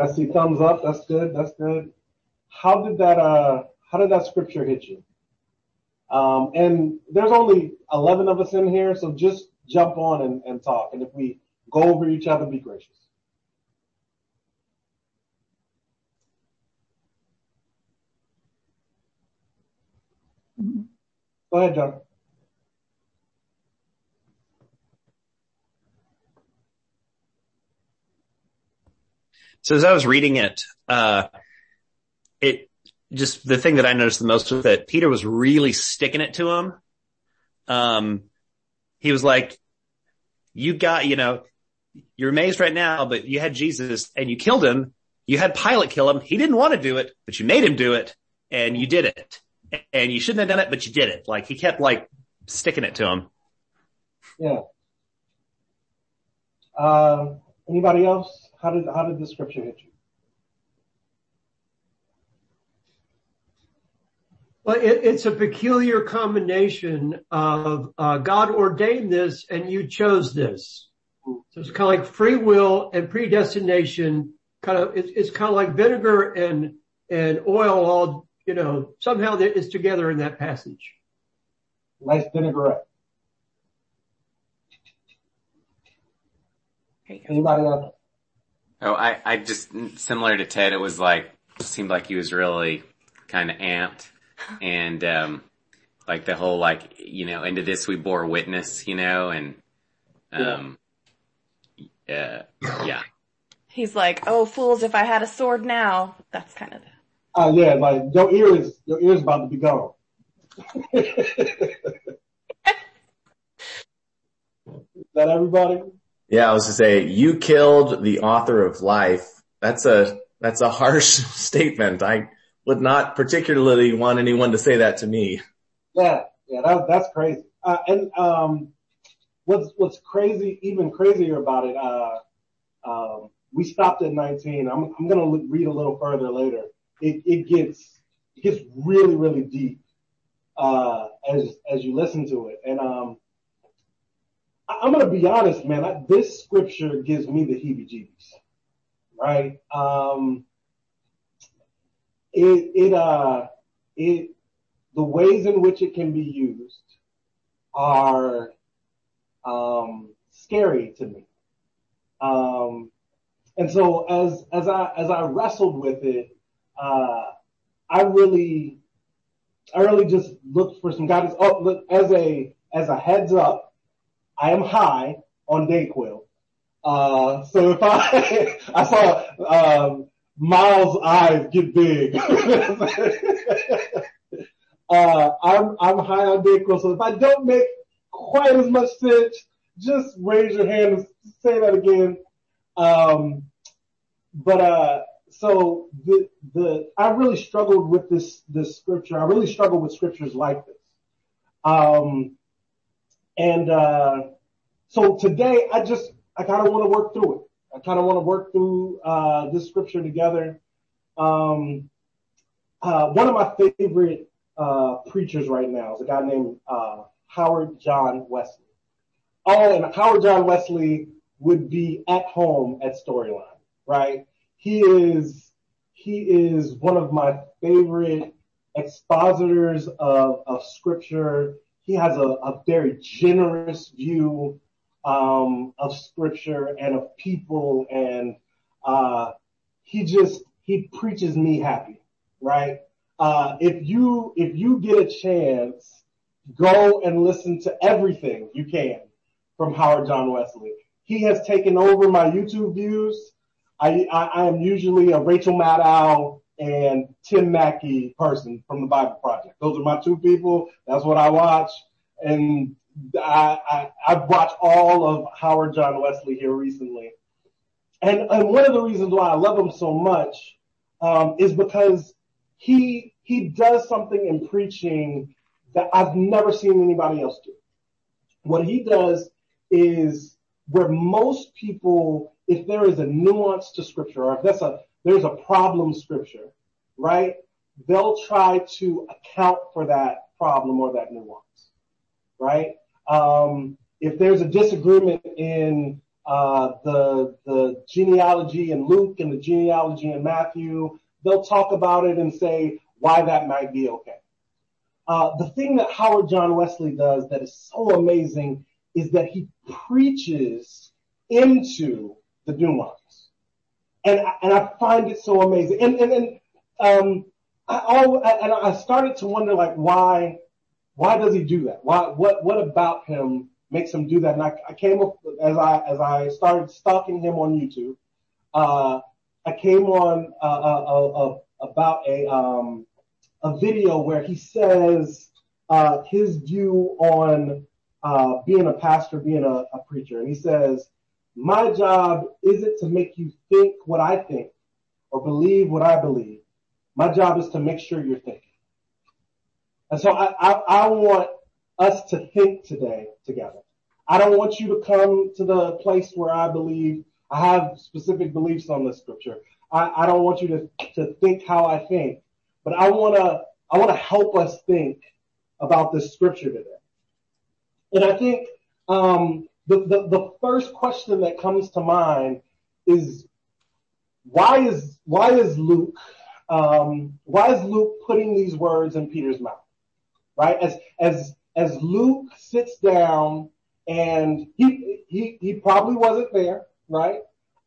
I see thumbs up. That's good. That's good. How did that, uh, how did that scripture hit you? Um, and there's only 11 of us in here, so just jump on and, and talk. And if we go over each other, be gracious. Go ahead, John. So as I was reading it, uh, it just the thing that I noticed the most was that Peter was really sticking it to him. Um, he was like, you got, you know, you're amazed right now, but you had Jesus and you killed him. You had Pilate kill him. He didn't want to do it, but you made him do it and you did it and you shouldn't have done it, but you did it. Like he kept like sticking it to him. Yeah. Uh, anybody else? How did, how did the scripture hit you? Well, it, it's a peculiar combination of uh, God ordained this and you chose this. So it's kind of like free will and predestination. Kind of, it's, it's kind of like vinegar and and oil all you know somehow it's together in that passage. Nice vinaigrette. Anybody else? Oh, I, I just, similar to Ted, it was like, seemed like he was really kind of amped and, um, like the whole like, you know, into this we bore witness, you know, and, um, yeah. uh, yeah. He's like, oh fools, if I had a sword now. That's kind of. Oh uh, yeah, like your ears, your ears about to be gone. Is that everybody? Yeah, I was to say, you killed the author of life. That's a, that's a harsh statement. I would not particularly want anyone to say that to me. Yeah, yeah, that, that's crazy. Uh, and, um, what's, what's crazy, even crazier about it, uh, um, we stopped at 19. I'm, I'm going to read a little further later. It, it gets, it gets really, really deep, uh, as, as you listen to it. And, um, I'm going to be honest, man. I, this scripture gives me the heebie-jeebies, right? Um, it, it, uh, it, the ways in which it can be used are, um, scary to me. Um, and so as, as I, as I wrestled with it, uh, I really, I really just looked for some guidance. Oh, look, as a, as a heads up, I am high on Dayquil. Uh, so if I, I saw, um, Miles' eyes get big. uh, I'm, I'm high on Dayquil. So if I don't make quite as much sense, just raise your hand and say that again. Um, but, uh, so the, the, I really struggled with this, this scripture. I really struggled with scriptures like this. Um, and, uh, so today I just, I kind of want to work through it. I kind of want to work through, uh, this scripture together. Um, uh, one of my favorite, uh, preachers right now is a guy named, uh, Howard John Wesley. Oh, and Howard John Wesley would be at home at Storyline, right? He is, he is one of my favorite expositors of, of scripture. He has a, a very generous view um, of scripture and of people and uh, he just he preaches me happy, right? Uh, if you if you get a chance, go and listen to everything you can from Howard John Wesley. He has taken over my YouTube views. I, I, I am usually a Rachel Maddow and Tim Mackie person from the Bible Project. Those are my two people. That's what I watch. And I, I, I've watched all of Howard John Wesley here recently. And, and one of the reasons why I love him so much, um, is because he, he does something in preaching that I've never seen anybody else do. What he does is where most people, if there is a nuance to scripture or if that's a, there's a problem scripture, right? They'll try to account for that problem or that nuance, right? Um, if there's a disagreement in uh, the the genealogy in Luke and the genealogy in Matthew. They'll talk about it and say why that might be okay. Uh, the thing that Howard John Wesley does that is so amazing is that he preaches into the nuance, and and I find it so amazing. And and and um, I all and I started to wonder like why why does he do that? Why what what about him makes him do that? And I, I came up as I as I started stalking him on YouTube. Uh, I came on uh, uh, uh, about a um, a video where he says his view on being a pastor, being a, a preacher, and he says, "My job isn't to make you think what I think or believe what I believe. My job is to make sure you're thinking." And so I, I, I want us to think today together. I don't want you to come to the place where I believe I have specific beliefs on this scripture. I, I don't want you to, to think how I think, but I want to, I want to help us think about this scripture today. And I think, um, the, first question that comes to mind is why is, why is Luke, um, why is Luke putting these words in Peter's mouth? Right? As, as, as Luke sits down and he, he, he probably wasn't there, right?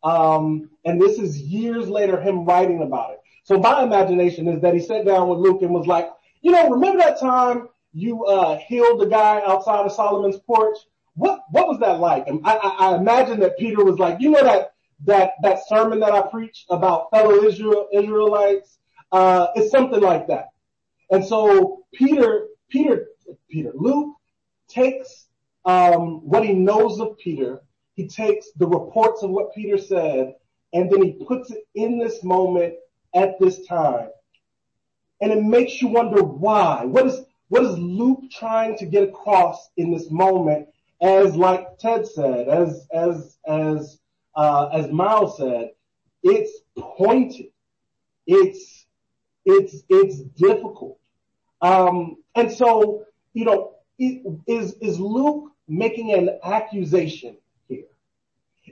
Um, and this is years later him writing about it. So my imagination is that he sat down with Luke and was like, you know, remember that time you, uh, healed the guy outside of Solomon's porch? What, what was that like? And I, I, I imagine that Peter was like, you know that, that, that sermon that I preached about fellow Israel, Israelites? Uh, it's something like that. And so Peter, Peter, Peter, Luke takes, um, what he knows of Peter he takes the reports of what Peter said and then he puts it in this moment at this time. And it makes you wonder why. What is, what is Luke trying to get across in this moment? As like Ted said, as, as, as, uh, as Miles said, it's pointed. It's, it's, it's difficult. Um, and so, you know, is, is Luke making an accusation here?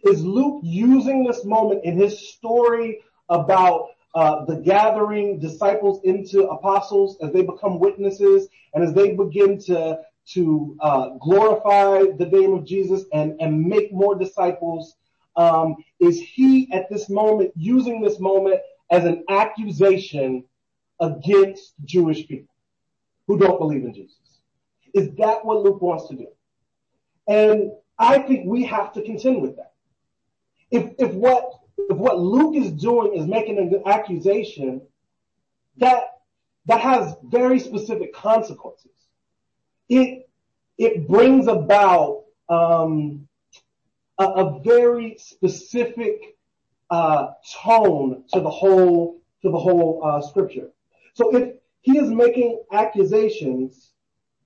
Is Luke using this moment in his story about uh, the gathering disciples into apostles as they become witnesses and as they begin to to uh, glorify the name of Jesus and and make more disciples? Um, is he at this moment using this moment as an accusation against Jewish people who don't believe in Jesus? Is that what Luke wants to do? And I think we have to contend with that if, if what, if what Luke is doing is making an accusation, that, that has very specific consequences. It, it brings about, um, a, very specific, uh, tone to the whole, to the whole, uh, scripture. So if he is making accusations,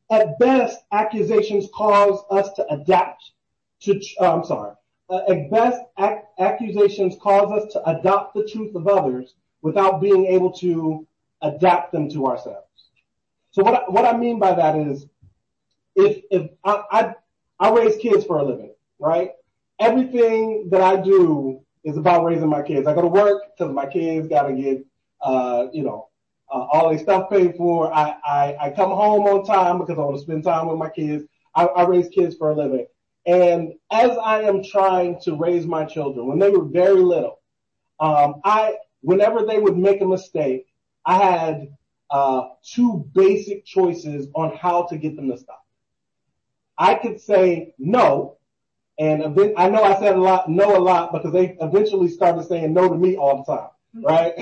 at best, accusations cause us to adapt to, uh, I'm sorry, at best, ac- accusations cause us to adopt the truth of others without being able to adapt them to ourselves. So what I mean by that is, if if I, I I raise kids for a living, right? Everything that I do is about raising my kids. I go to work because my kids got to get, uh, you know, uh, all their stuff paid for. I, I, I come home on time because I want to spend time with my kids. I, I raise kids for a living. And as I am trying to raise my children, when they were very little, um, I, whenever they would make a mistake, I had uh, two basic choices on how to get them to stop. I could say no, and I know I said a lot, no a lot, because they eventually started saying no to me all the time, right?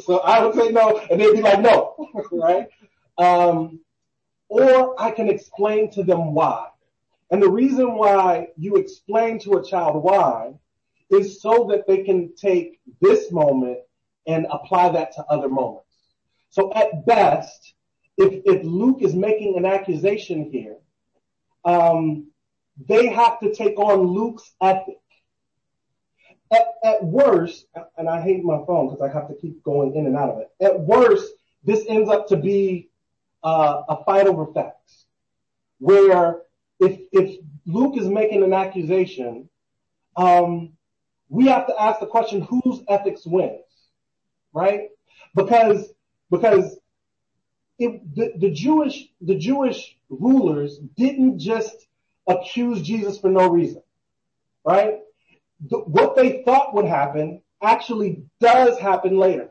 so I would say no, and they'd be like no, right? Um, or I can explain to them why. And the reason why you explain to a child why is so that they can take this moment and apply that to other moments. So at best, if, if Luke is making an accusation here, they have to take on Luke's ethic. At, worst, and I hate my phone because I have to keep going in and out of it. At worst, this ends up to be uh, a fight over facts, where if if Luke is making an accusation, um, we have to ask the question, whose ethics wins, right? Because, the, Jewish, the Jewish rulers didn't just accuse Jesus for no reason, right? What they thought would happen actually does happen later,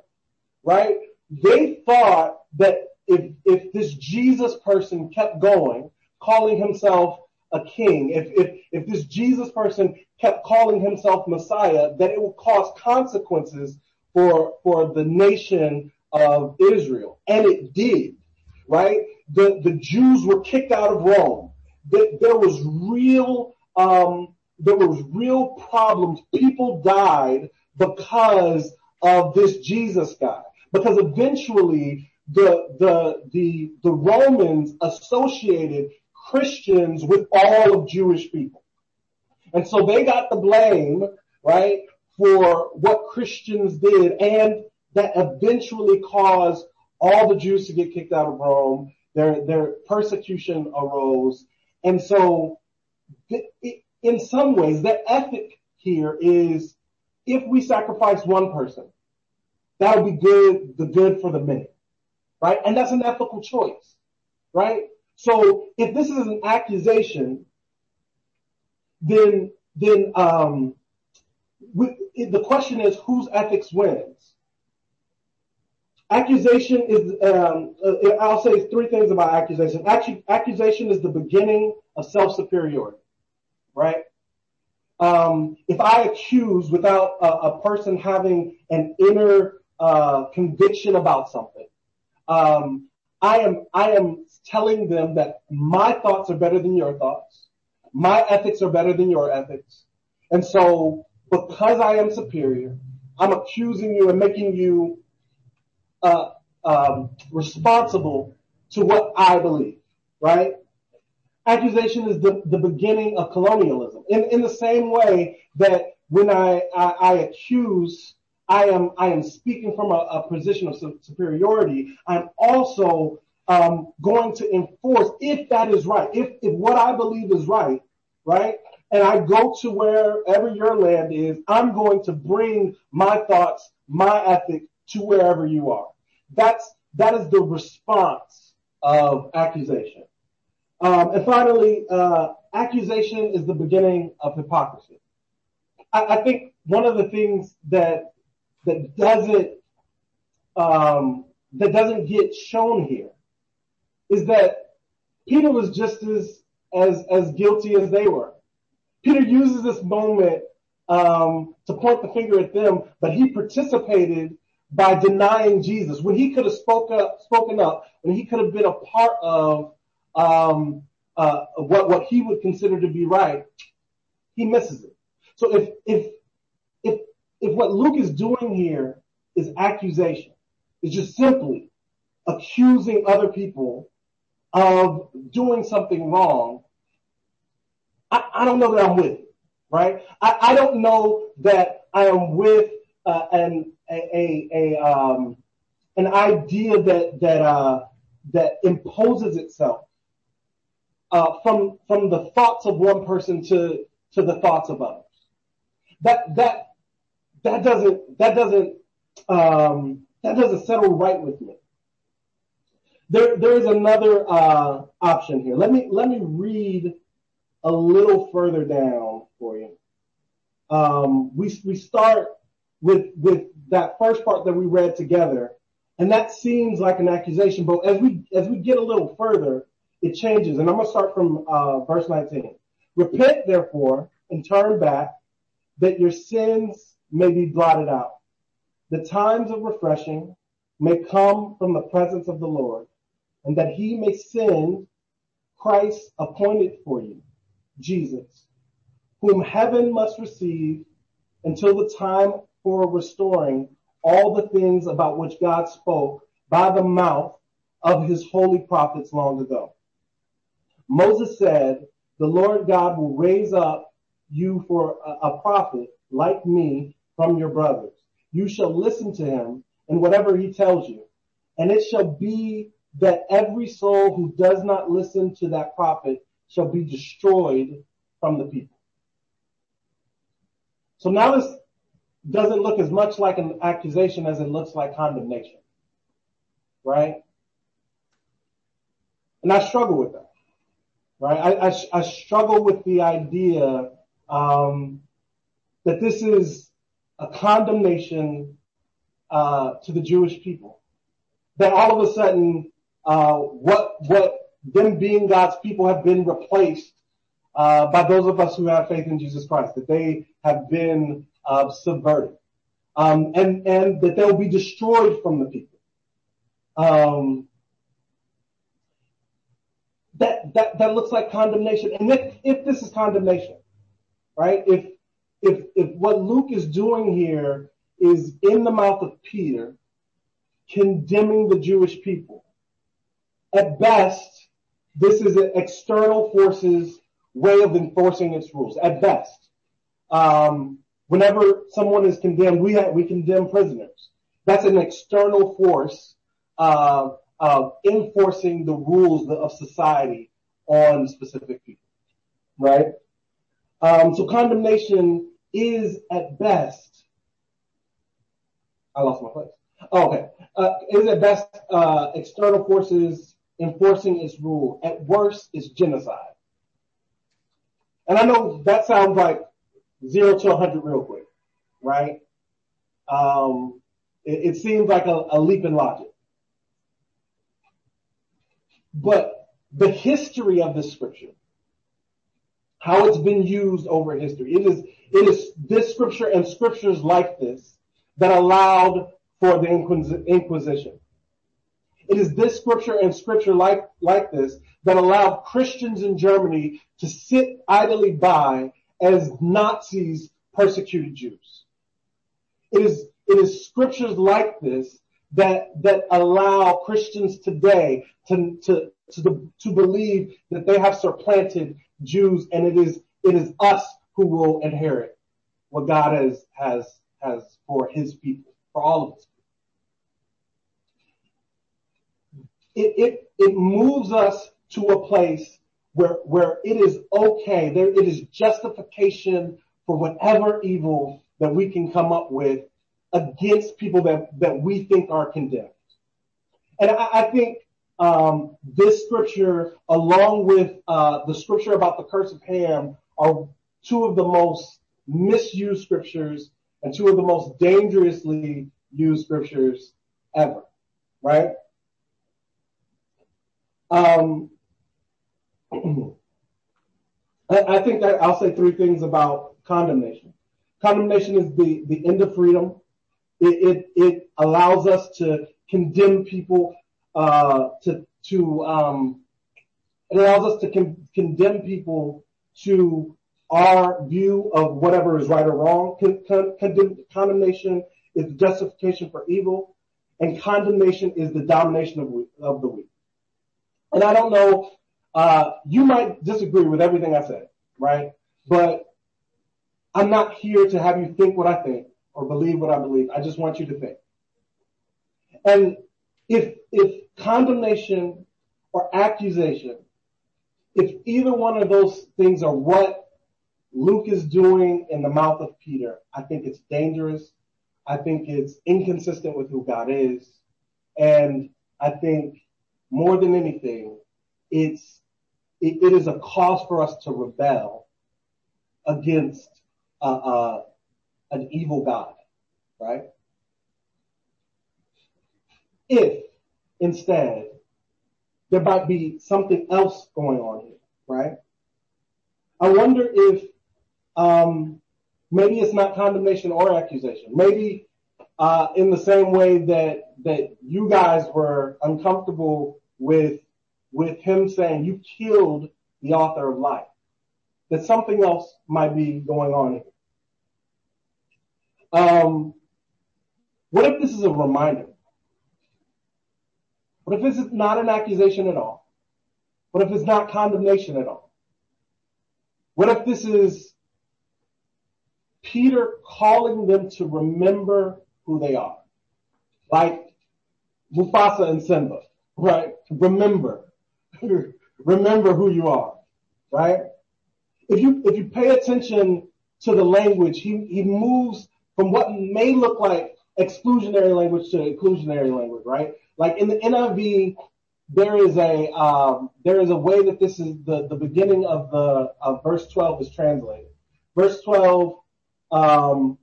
right? They thought that if, if this Jesus person kept going, calling himself a king, if, if, if this Jesus person kept calling himself Messiah, that it would cause consequences for, for the nation of Israel. And it did, right? The, the Jews were kicked out of Rome. There, there was real, um, there was real problems. People died because of this Jesus guy. Because eventually the, the, the, the Romans associated Christians with all of Jewish people. And so they got the blame, right, for what Christians did and that eventually caused all the Jews to get kicked out of Rome. Their, their persecution arose. And so in some ways, the ethic here is if we sacrifice one person, that would be good, the good for the many, right? And that's an ethical choice, right? So if this is an accusation, then, then, um, the question is whose ethics wins? Accusation is, um, uh, I'll say three things about accusation. Accusation is the beginning of self-superiority, right? Um, if I accuse without a, person having an inner uh, conviction about something, um, I am I am telling them that my thoughts are better than your thoughts, my ethics are better than your ethics, and so because I am superior, I'm accusing you and making you responsible to what I believe, right? Accusation is the, beginning of colonialism. In, the same way that when I, accuse, I am, I am speaking from a, position of superiority. I'm also um, going to enforce if that is right, if, if what I believe is right, right? And I go to wherever your land is, I'm going to bring my thoughts, my ethic to wherever you are. That's, that is the response of accusation. Um, and finally, uh, accusation is the beginning of hypocrisy. I, I, think one of the things that that doesn't um, that doesn't get shown here is that Peter was just as as as guilty as they were. Peter uses this moment um, to point the finger at them, but he participated by denying Jesus when he could have spoke up, spoken up, when he could have been a part of um, uh, what what he would consider to be right, he misses it. So if if if if what Luke is doing here is accusation, it's just simply accusing other people of doing something wrong, I, I don't know that I'm with it, right? I, I don't know that I am with an a, a, a um, an idea that that uh, that imposes itself uh, from from the thoughts of one person to to the thoughts of others. That that that doesn't that doesn't um, that doesn't settle right with me. There there is another uh, option here. Let me let me read a little further down for you. Um, we we start with with that first part that we read together, and that seems like an accusation. But as we as we get a little further, it changes. And I'm going to start from uh, verse 19. Repent, therefore, and turn back, that your sins may be blotted out. The times of refreshing may come from the presence of the Lord, and that he may send Christ appointed for you, Jesus, whom heaven must receive until the time for restoring all the things about which God spoke by the mouth of his holy prophets long ago. Moses said, the Lord God will raise up you for a, prophet like me from your brothers. You shall listen to him and whatever he tells you. And it shall be that every soul who does not listen to that prophet shall be destroyed from the people. So now this doesn't look as much like an accusation as it looks like condemnation. Right? And I struggle with that. Right? I, I, I struggle with the idea um, that this is a condemnation uh, to the Jewish people. That all of a sudden, uh, what what them being God's people have been replaced uh, by those of us who have faith in Jesus Christ. That they have been subverted, um, and and that they'll be destroyed from the people. Um, that that that looks like condemnation. And if if this is condemnation, right? If if if what Luke is doing here is in the mouth of Peter, condemning the Jewish people. At best, this is an external forces way of enforcing its rules. At best, um, whenever someone is condemned, we have, we condemn prisoners. That's an external force uh, of enforcing the rules of society on specific people, right? Um, so condemnation is at best. I lost my place. Oh, okay. Uh, is at best uh, external forces enforcing its rule. At worst, it's genocide. And I know that sounds like zero to a hundred real quick, right? Um, it, it, seems like a, a leap in logic. But the history of this scripture, how it's been used over history, it is, it is this scripture and scriptures like this that allowed for the Inquisition. It is this scripture and scripture like, like this that allowed Christians in Germany to sit idly by as Nazis persecuted Jews. It is, it is scriptures like this that, that allow Christians today to, to, to, to believe that they have supplanted Jews and it is, it is us who will inherit what God has, has, has for his people, for all of us. It, it, it moves us to a place where, where it is okay. There, it is justification for whatever evil that we can come up with against people that, that we think are condemned. And I, I think um, this scripture, along with uh, the scripture about the curse of Ham, are two of the most misused scriptures and two of the most dangerously used scriptures ever, right? I think that I'll say three things about condemnation. Condemnation is the, the end of freedom. It, it, it allows us to condemn people, uh, to, to, um, it allows us to con- condemn people to our view of whatever is right or wrong. Con- con- condemnation is justification for evil and condemnation is the domination of, of the weak. And I don't know, Uh, you might disagree with everything I said, right? But I'm not here to have you think what I think or believe what I believe. I just want you to think. And if, if condemnation or accusation, if either one of those things are what Luke is doing in the mouth of Peter, I think it's dangerous. I think it's inconsistent with who God is. And I think more than anything, it's, it, is a cause for us to rebel against uh, uh, an evil God, right? If instead there might be something else going on here, right? I wonder if um, maybe it's not condemnation or accusation. Maybe uh, in the same way that that you guys were uncomfortable with with him saying you killed the author of life. That something else might be going on here. Um, what if this is a reminder? What if this is not an accusation at all? What if it's not condemnation at all? What if this is Peter calling them to remember who they are? Like Mufasa and Simba, right? Remember. remember who you are, right? If you, if you pay attention to the language. He, he moves from what may look like exclusionary language to inclusionary language, right? Like in the NIV, there is a, um, there is a way that this is the, the beginning of the, of verse 12 is translated. Verse 12, um,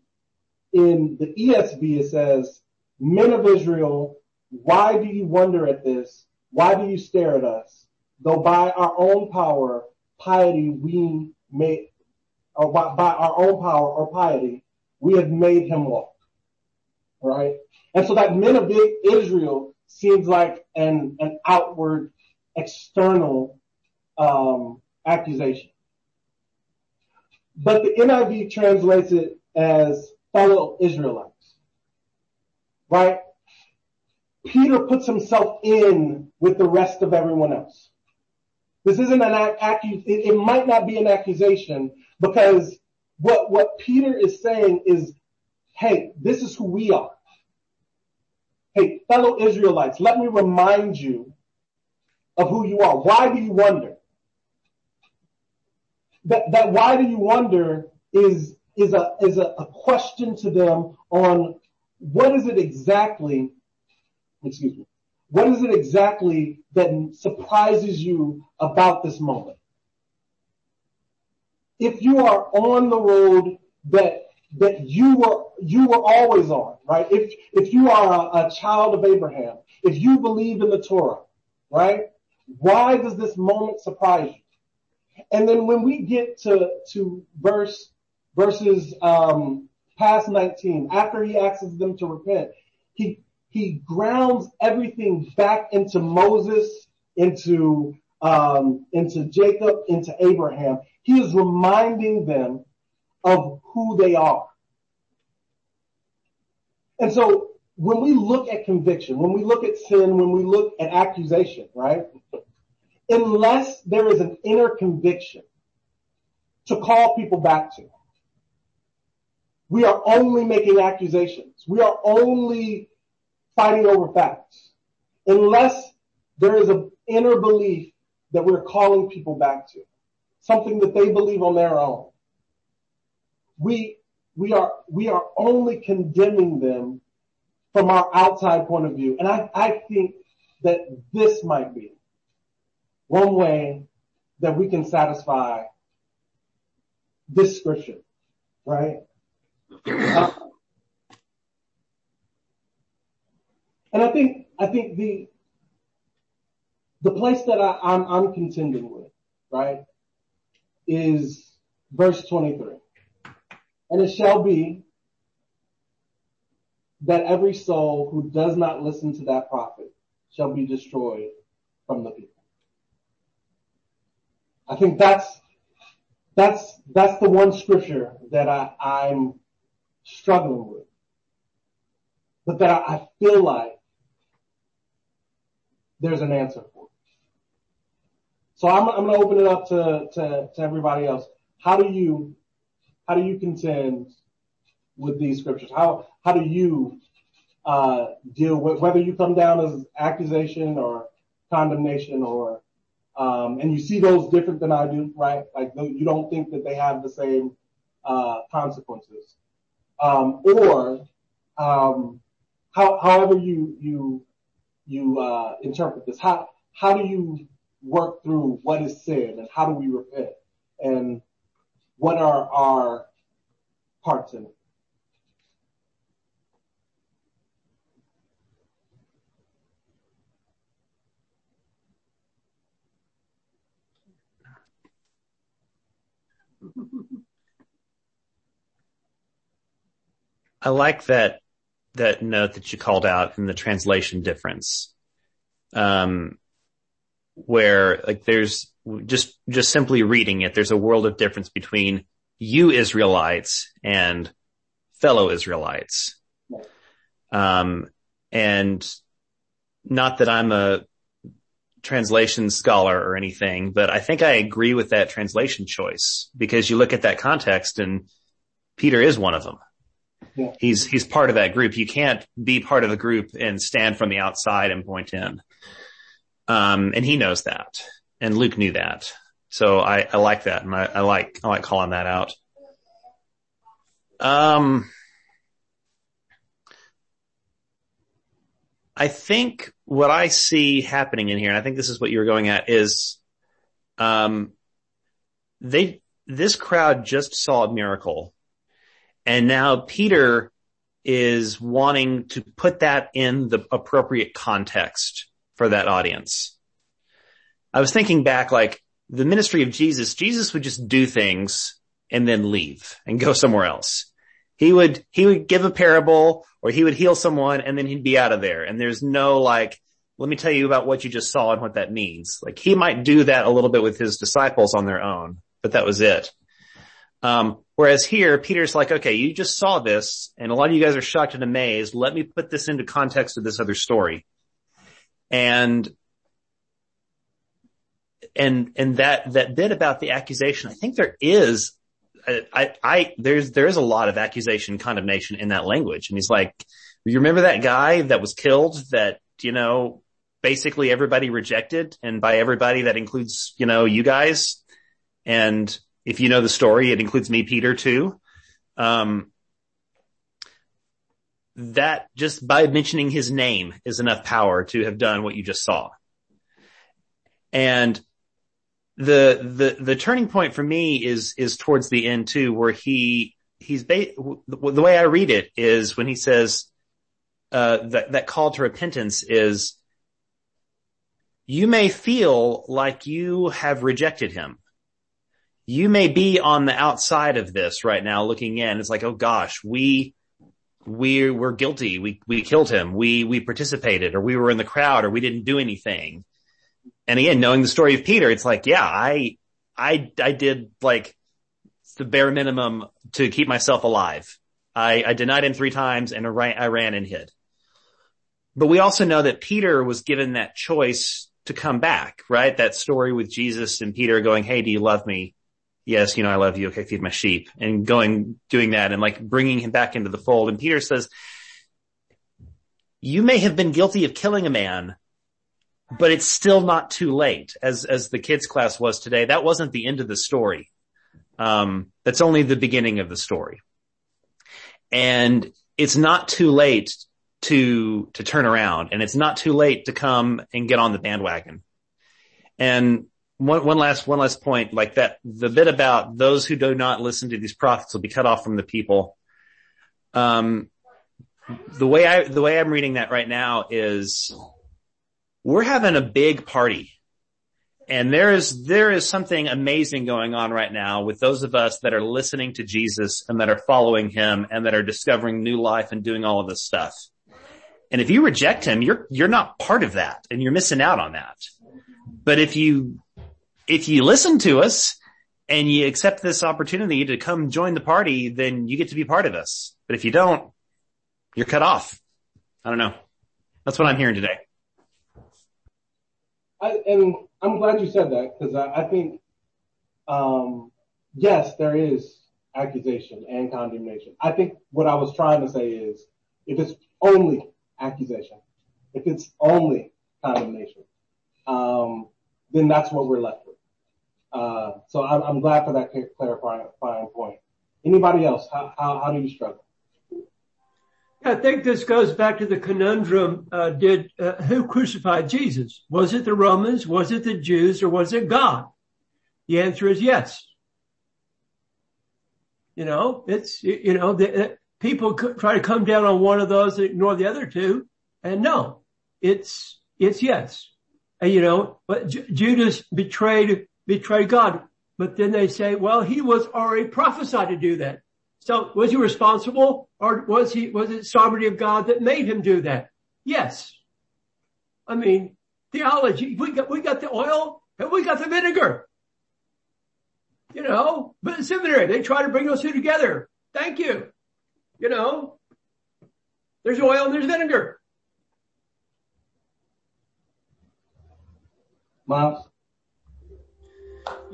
in the ESV, it says, men of Israel, why do you wonder at this? Why do you stare at us? Though by our own power, piety, we may, or by, by our own power or piety, we have made him walk. Right? And so that men of Israel seems like an, an outward, external, um, accusation. But the NIV translates it as fellow Israelites. Right? Peter puts himself in with the rest of everyone else. This isn't an accusation. It, might not be an accusation because what, what Peter is saying is, hey, this is who we are. Hey, fellow Israelites, let me remind you of who you are. Why do you wonder? That, that why do you wonder is, is a, is a, a question to them on what is it exactly, excuse me, what is it exactly that surprises you about this moment? If you are on the road that that you were you were always on, right? If if you are a, child of Abraham, if you believe in the Torah, right? Why does this moment surprise you? And then when we get to to verse verses um, past 19, after he asks them to repent, he he grounds everything back into Moses, into um, into Jacob, into Abraham. He is reminding them of who they are. And so when we look at conviction, when we look at sin, when we look at accusation, right? Unless there is an inner conviction to call people back to, we are only making accusations. We are only fighting over facts. Unless there is an inner belief that we're calling people back to, something that they believe on their own. We, we are, we are only condemning them from our outside point of view. And I, I think that this might be one way that we can satisfy this scripture, right? Uh, and I think, I think the, the place that I'm, contending with, right, is verse 23. And it shall be that every soul who does not listen to that prophet shall be destroyed from the people. I think that's, that's, that's the one scripture that I'm struggling with. But that I feel like there's an answer for. It. So I'm, I'm going to open it up to, to, to everybody else. How do you, how do you contend with these scriptures? How, how do you, uh, deal with whether you come down as accusation or condemnation or, um, and you see those different than I do, right? Like you don't think that they have the same, uh, consequences. Um, or, um, how, however you, you, Uh, interpret this, how, how do you work through what is sin and how do we repent and what are our parts in it? I like that, that note that you called out in the translation difference. Um, where like there's just, just simply reading it, there's a world of difference between you Israelites and fellow Israelites. Um, and not that I'm a translation scholar or anything, but I think I agree with that translation choice because you look at that context and Peter is one of them. Yeah. He's, he's part of that group. You can't be part of the group and stand from the outside and point in. Um, and he knows that and Luke knew that. So I, I like that and I, I like, I like calling that out. Um, I think what I see happening in here, and I think this is what you were going at, is, um, they, this crowd just saw a miracle. And now Peter is wanting to put that in the appropriate context for that audience. I was thinking back, like the ministry of Jesus, Jesus would just do things and then leave and go somewhere else. He would, he would give a parable or he would heal someone and then he'd be out of there. And there's no like, let me tell you about what you just saw and what that means. Like he might do that a little bit with his disciples on their own, but that was it. Um, whereas here, Peter's like, okay, you just saw this and a lot of you guys are shocked and amazed. Let me put this into context of this other story. And, and, and that, that bit about the accusation, I think there is, I, I, there's, there is a lot of accusation, condemnation in that language. And he's like, you remember that guy that was killed that, you know, basically everybody rejected and by everybody that includes, you know, you guys and if you know the story, it includes me, Peter too. Um, that just by mentioning his name is enough power to have done what you just saw. And the, the, the turning point for me is, is towards the end too, where he, he's ba- the way I read it is when he says, uh, that, that call to repentance is you may feel like you have rejected him you may be on the outside of this right now looking in. It's like, oh gosh, we, we were guilty. We, we killed him. We, we participated or we were in the crowd or we didn't do anything. And again, knowing the story of Peter, it's like, yeah, I, I, I did like the bare minimum to keep myself alive. I, I denied him three times and I ran, I ran and hid. But we also know that Peter was given that choice to come back, right? That story with Jesus and Peter going, Hey, do you love me? Yes, you know, I love you. Okay, feed my sheep and going, doing that and like bringing him back into the fold. And Peter says, you may have been guilty of killing a man, but it's still not too late as, as the kids class was today. That wasn't the end of the story. Um, that's only the beginning of the story. And it's not too late to, to turn around and it's not too late to come and get on the bandwagon. And one, one last, one last point like that, the bit about those who do not listen to these prophets will be cut off from the people. Um, the way I, the way I'm reading that right now is we're having a big party and there is, there is something amazing going on right now with those of us that are listening to Jesus and that are following him and that are discovering new life and doing all of this stuff. And if you reject him, you're, you're not part of that and you're missing out on that. But if you if you listen to us and you accept this opportunity to come join the party, then you get to be part of us. But if you don't, you're cut off. I don't know. That's what I'm hearing today. I, and I'm glad you said that because I, I, think, um, yes, there is accusation and condemnation. I think what I was trying to say is if it's only accusation, if it's only condemnation, um, then that's what we're left with. Uh, so I'm, glad for that clarifying point. Anybody else? How, do you struggle? I think this goes back to the conundrum. Uh, did uh, who crucified Jesus? Was it the Romans? Was it the Jews? Or was it God? The answer is yes. You know, it's you know people try to come down on one of those and ignore the other two, and no, it's it's yes. And you know, but Judas betrayed betray God. But then they say, well, he was already prophesied to do that. So was he responsible or was he, was it sovereignty of God that made him do that? Yes. I mean, theology, we got, we got the oil and we got the vinegar. You know, but the seminary, they try to bring those two together. Thank you. You know, there's oil and there's vinegar. Miles?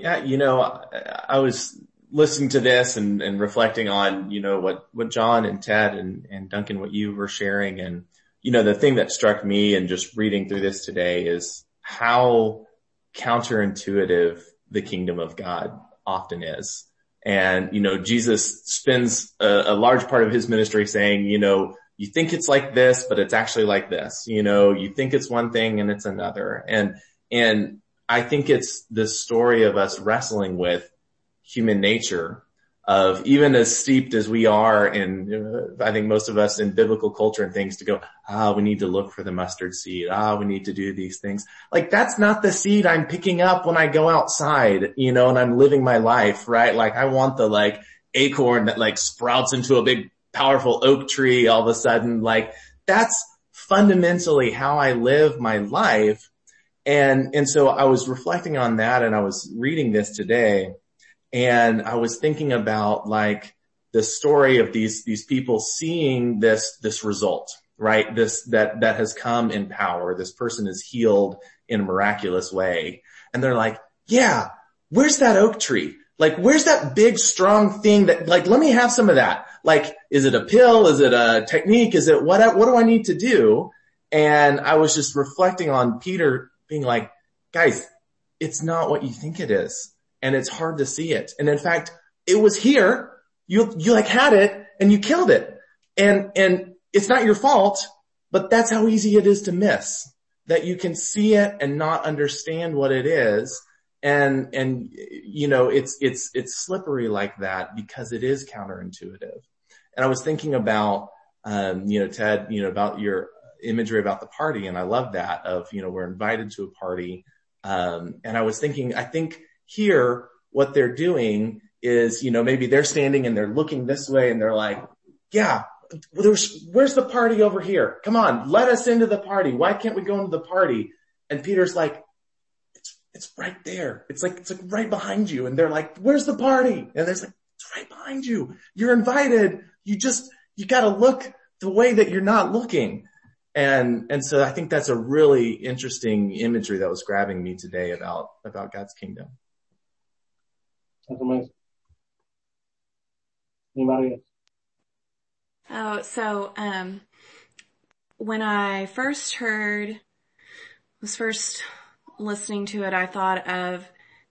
Yeah, you know, I, I was listening to this and, and, reflecting on, you know, what, what John and Ted and, and Duncan, what you were sharing. And, you know, the thing that struck me and just reading through this today is how counterintuitive the kingdom of God often is. And, you know, Jesus spends a, a large part of his ministry saying, you know, you think it's like this, but it's actually like this. You know, you think it's one thing and it's another. And, and I think it's the story of us wrestling with human nature of even as steeped as we are in, I think most of us in biblical culture and things to go, ah, we need to look for the mustard seed. Ah, we need to do these things. Like that's not the seed I'm picking up when I go outside, you know, and I'm living my life, right? Like I want the like acorn that like sprouts into a big powerful oak tree all of a sudden. Like that's fundamentally how I live my life. And, and so I was reflecting on that and I was reading this today and I was thinking about like the story of these, these people seeing this, this result, right? This, that, that has come in power. This person is healed in a miraculous way. And they're like, yeah, where's that oak tree? Like, where's that big strong thing that, like, let me have some of that. Like, is it a pill? Is it a technique? Is it what, what do I need to do? And I was just reflecting on Peter being like, guys, it's not what you think it is and it's hard to see it. And in fact, it was here. You, you like had it and you killed it and, and it's not your fault, but that's how easy it is to miss that you can see it and not understand what it is. And, and, you know, it's, it's, it's slippery like that because it is counterintuitive. And I was thinking about, um, you know, Ted, you know, about your imagery about the party. And I love that of, you know, we're invited to a party. Um, and I was thinking, I think here, what they're doing is, you know, maybe they're standing and they're looking this way and they're like, yeah, where's the party over here? Come on, let us into the party. Why can't we go into the party? And Peter's like, it's, it's right there. It's like, it's like right behind you. And they're like, where's the party? And there's like, it's right behind you. You're invited. You just, you gotta look the way that you're not looking. And, and so I think that's a really interesting imagery that was grabbing me today about, about God's kingdom. That's amazing. Anybody else? Oh, so um, when I first heard, was first listening to it, I thought of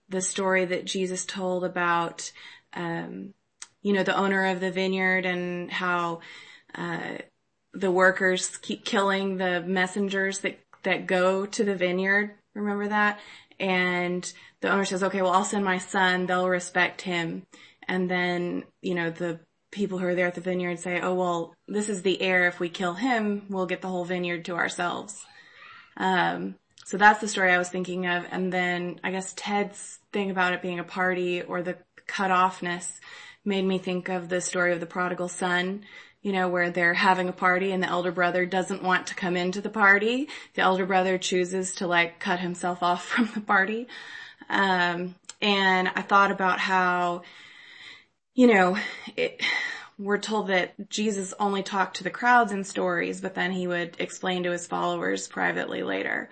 the story that Jesus told about, um, you know, the owner of the vineyard and how uh, the workers keep killing the messengers that that go to the vineyard. Remember that? And the owner says, okay, well, I'll send my son. They'll respect him. And then, you know, the people who are there at the vineyard say, oh, well, this is the heir. If we kill him, we'll get the whole vineyard to ourselves. Um, so that's the story I was thinking of. And then I guess Ted's thing about it being a party or the cut offness made me think of the story of the prodigal son you know, where they're having a party and the elder brother doesn't want to come into the party. The elder brother chooses to like cut himself off from the party. Um, and I thought about how, you know, it, we're told that Jesus only talked to the crowds in stories, but then he would explain to his followers privately later.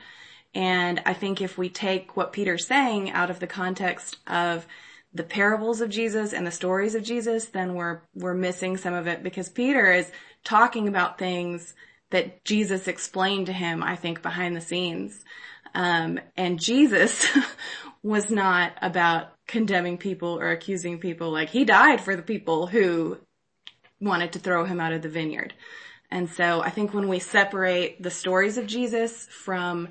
And I think if we take what Peter's saying out of the context of the parables of Jesus and the stories of Jesus, then we're, we're missing some of it because Peter is talking about things that Jesus explained to him, I think, behind the scenes. Um, and Jesus was not about condemning people or accusing people. Like he died for the people who wanted to throw him out of the vineyard. And so I think when we separate the stories of Jesus from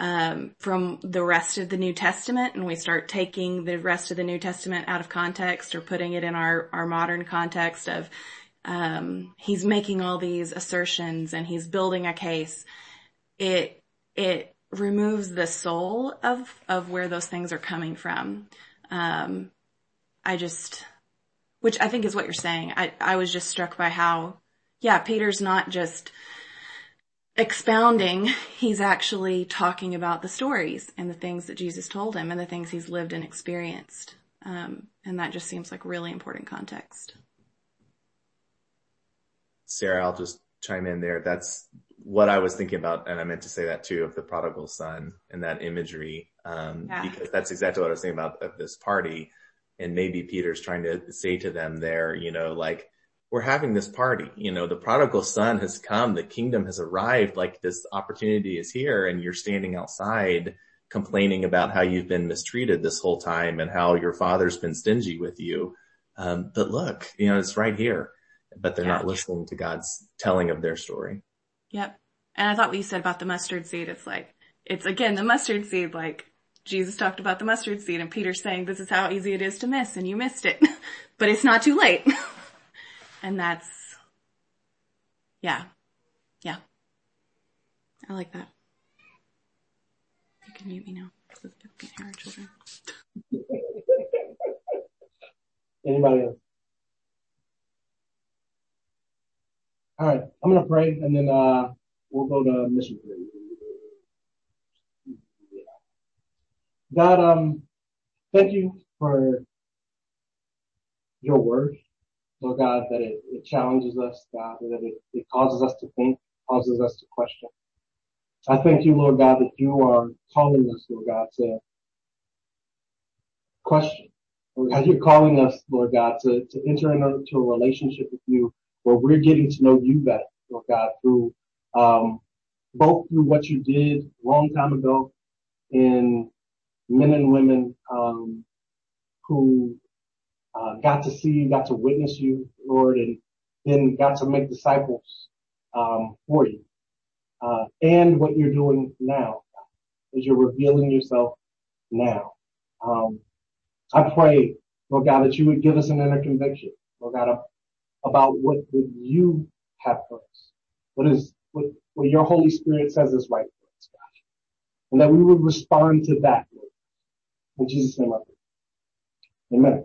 um, from the rest of the New Testament and we start taking the rest of the New Testament out of context or putting it in our, our modern context of, um, he's making all these assertions and he's building a case, it, it removes the soul of, of where those things are coming from. Um, I just, which I think is what you're saying. I, I was just struck by how, yeah, Peter's not just, expounding, he's actually talking about the stories and the things that Jesus told him and the things he's lived and experienced. Um, and that just seems like really important context. Sarah, I'll just chime in there. That's what I was thinking about, and I meant to say that too of the prodigal son and that imagery, um, yeah. because that's exactly what I was thinking about of this party. And maybe Peter's trying to say to them there, you know, like we're having this party. You know, the prodigal son has come. The kingdom has arrived. Like this opportunity is here and you're standing outside complaining about how you've been mistreated this whole time and how your father's been stingy with you. Um, but look, you know, it's right here, but they're Yeah. not listening to God's telling of their story. Yep. And I thought what you said about the mustard seed, it's like, it's again the mustard seed, like Jesus talked about the mustard seed and Peter's saying this is how easy it is to miss and you missed it. but it's not too late. and that's, yeah. Yeah. I like that. You can mute me now. Our children. Anybody else? All right, I'm gonna pray and then uh we'll go to mission prayer. God, um, thank you for your word, Lord God, that it, it challenges us, God, that it, it causes us to think, causes us to question. I thank you, Lord God, that you are calling us, Lord God, to question. Lord God, you're calling us, Lord God, to, to enter into a relationship with you where we're getting to know you better, Lord God, through, um, both through what you did a long time ago in men and women, um, who, uh, got to see you, got to witness you, Lord, and then got to make disciples, um, for you. Uh, and what you're doing now, is you're revealing yourself now. Um, I pray, Lord God, that you would give us an inner conviction, Lord God, about what would you have for us. What is, what, what your Holy Spirit says is right for us, God. And that we would respond to that, Lord. In Jesus' name I pray. Amen.